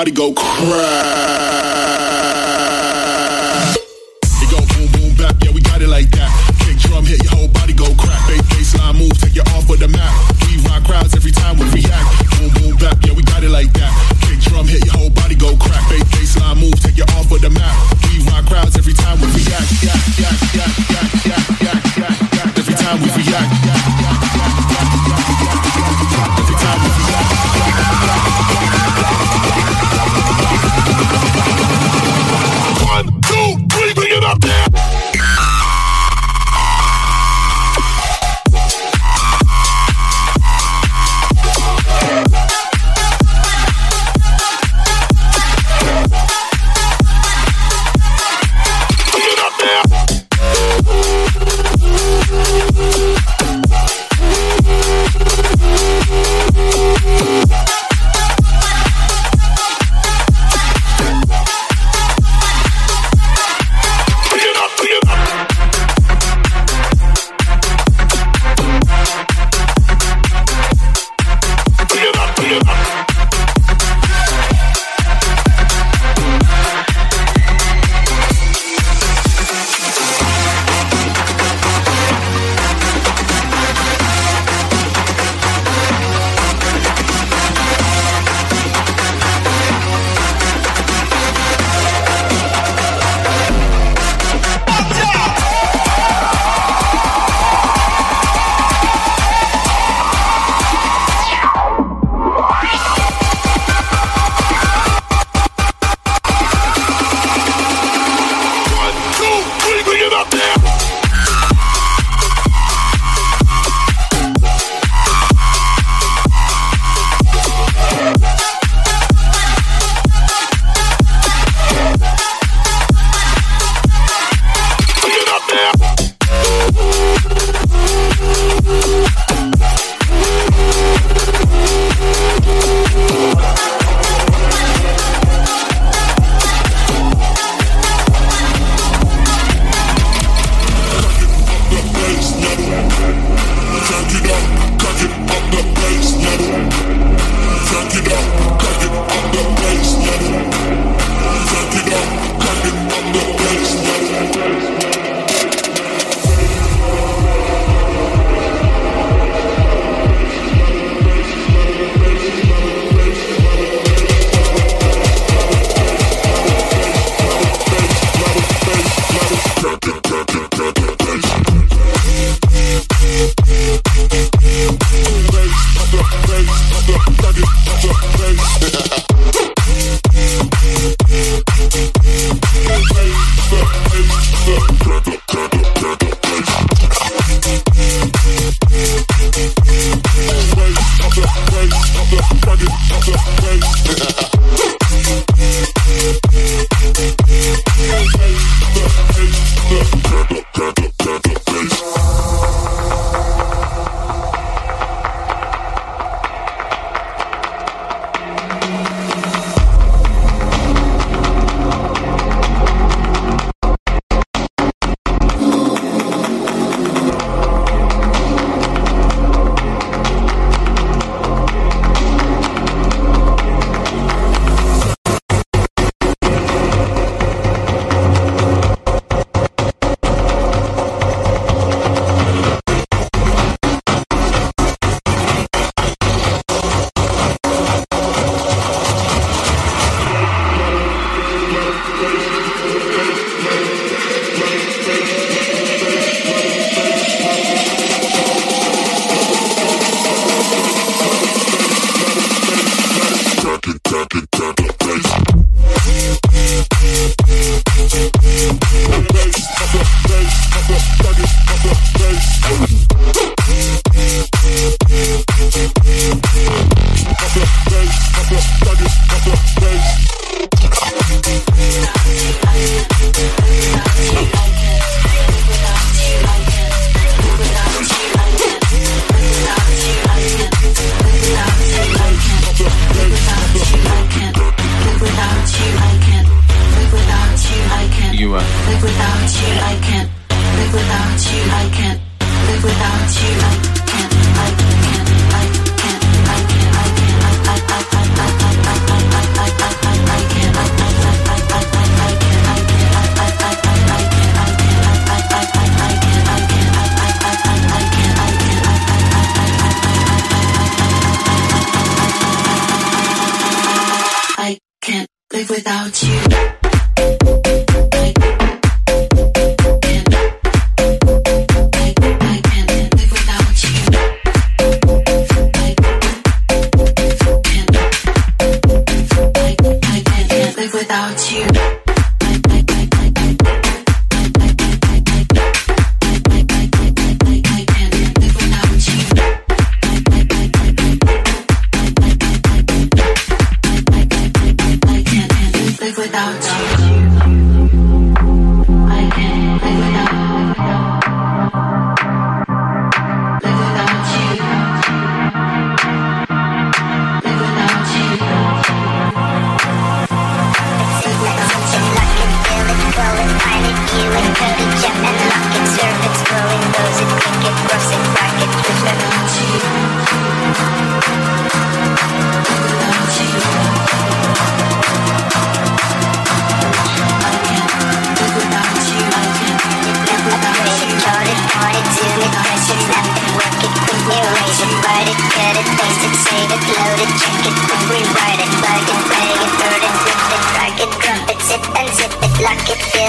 body go crack. It go boom boom back, yeah we got it like that. Kick drum hit your whole body go crack. Bass, baseline move, take you off of the map. We rock crowds every time we react. Boom boom back, yeah we got it like that. Kick drum hit your whole body go crack. Bass, baseline move, take you off of the map. We rock crowds every time we react. Every time we react.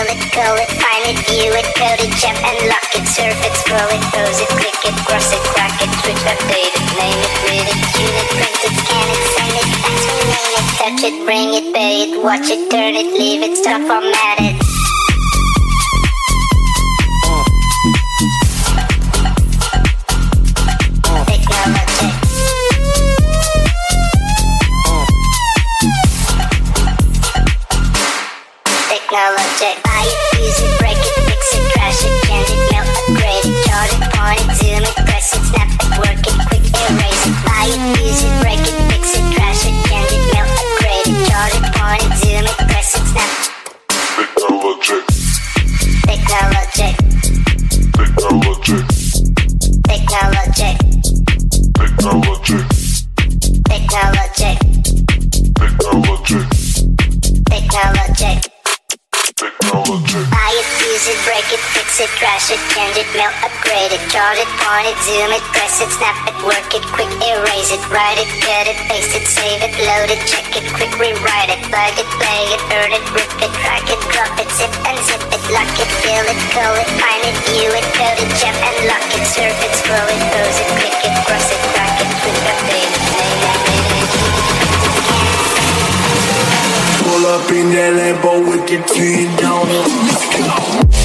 scale it, go it, find it, view it, code it, jump and lock it, surf it, scroll it, pose it, click it, cross it, crack it, switch, update it, name it, read it, tune it, print it, scan it, send it, fax, it, touch it, bring it, pay it, watch it, turn it, leave it, stop, format it. chart it, point it, zoom it, press it, snap it, work it, quick erase it, write it, cut it, paste it, save it, load it, check it, quick rewrite it, plug it, play it, burn it, rip it, drag it, drop it, zip and zip it, lock it, fill it, call it, find it, view it, code it, jump and lock it, surf it, scroll it, pose it, click it, cross it, crack it, flip it, fade it, it, Pull up in that Lambo with the team down. Let's go.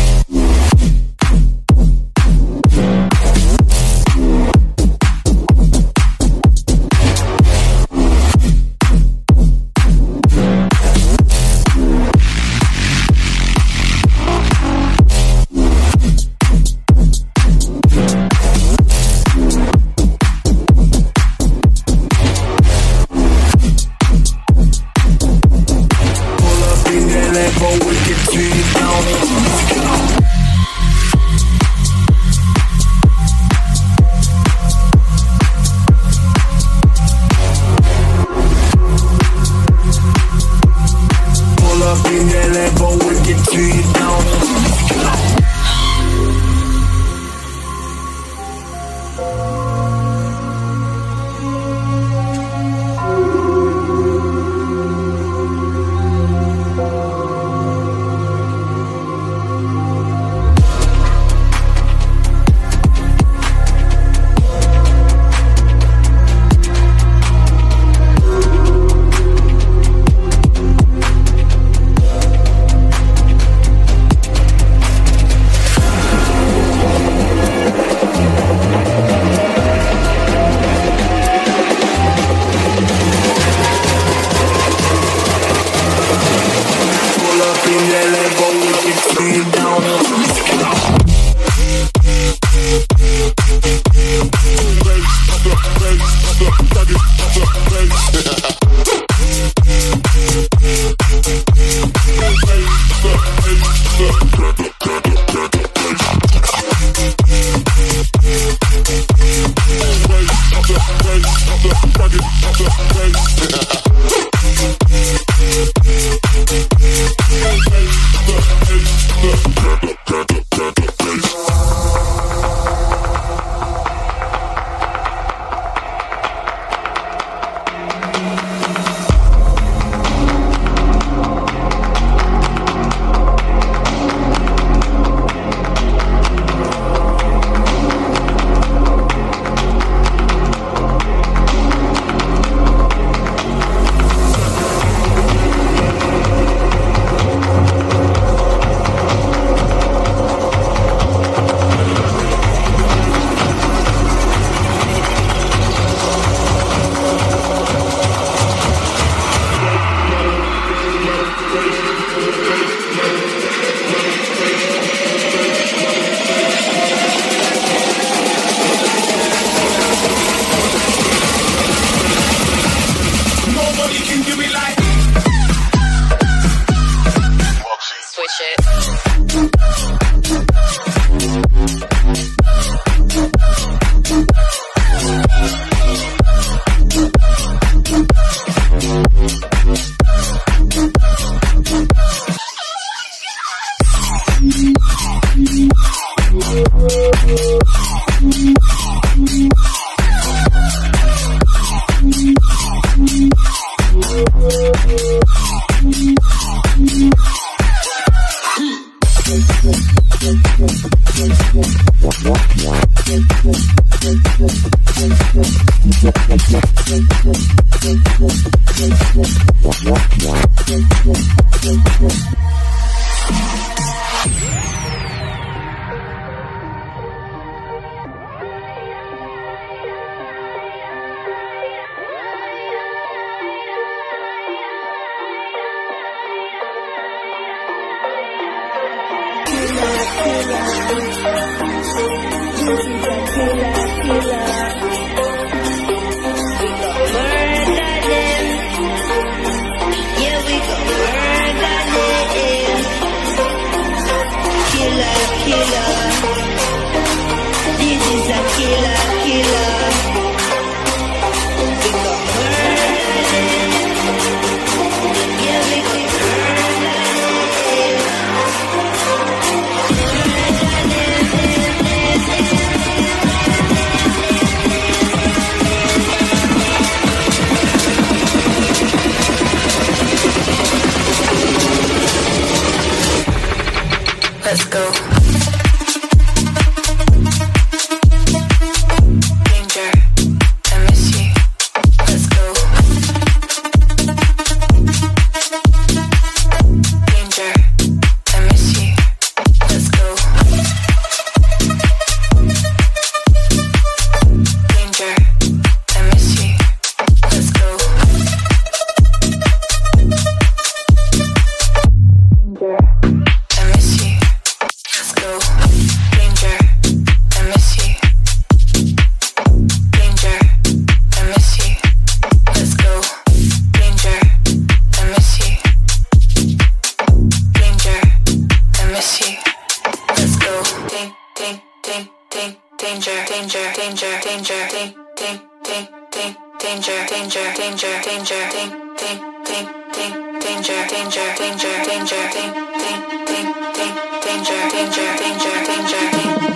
danger, danger, danger, danger, Ting! Ting! Ting! Ting! danger, danger, danger, danger, Ting! Ting! Ting! Ting! danger, danger, danger, danger, Ting! Ting! Ting! Ting! danger, danger, danger, danger, ding.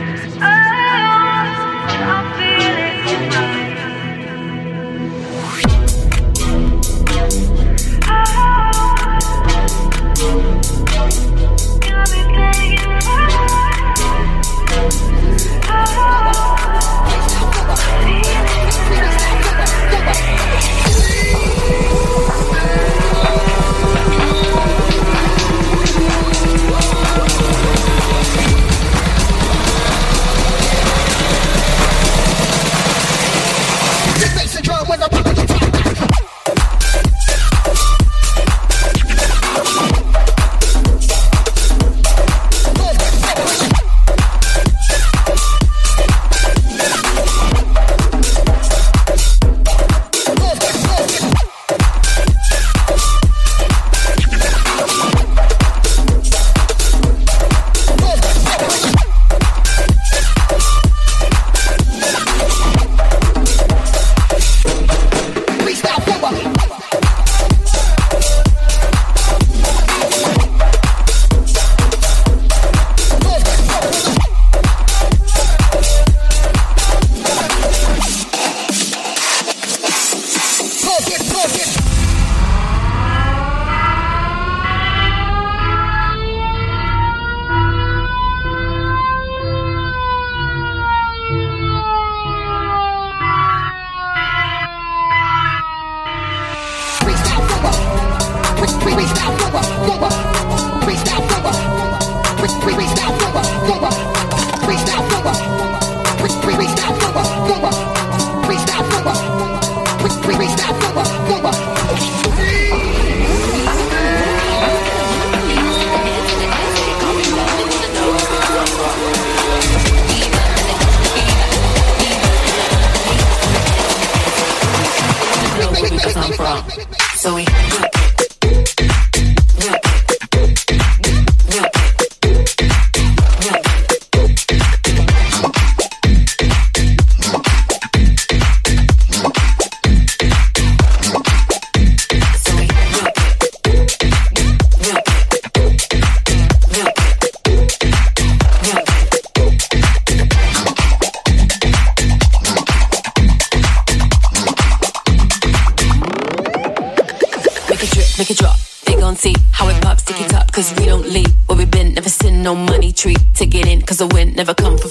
Oh. From. So we. never come for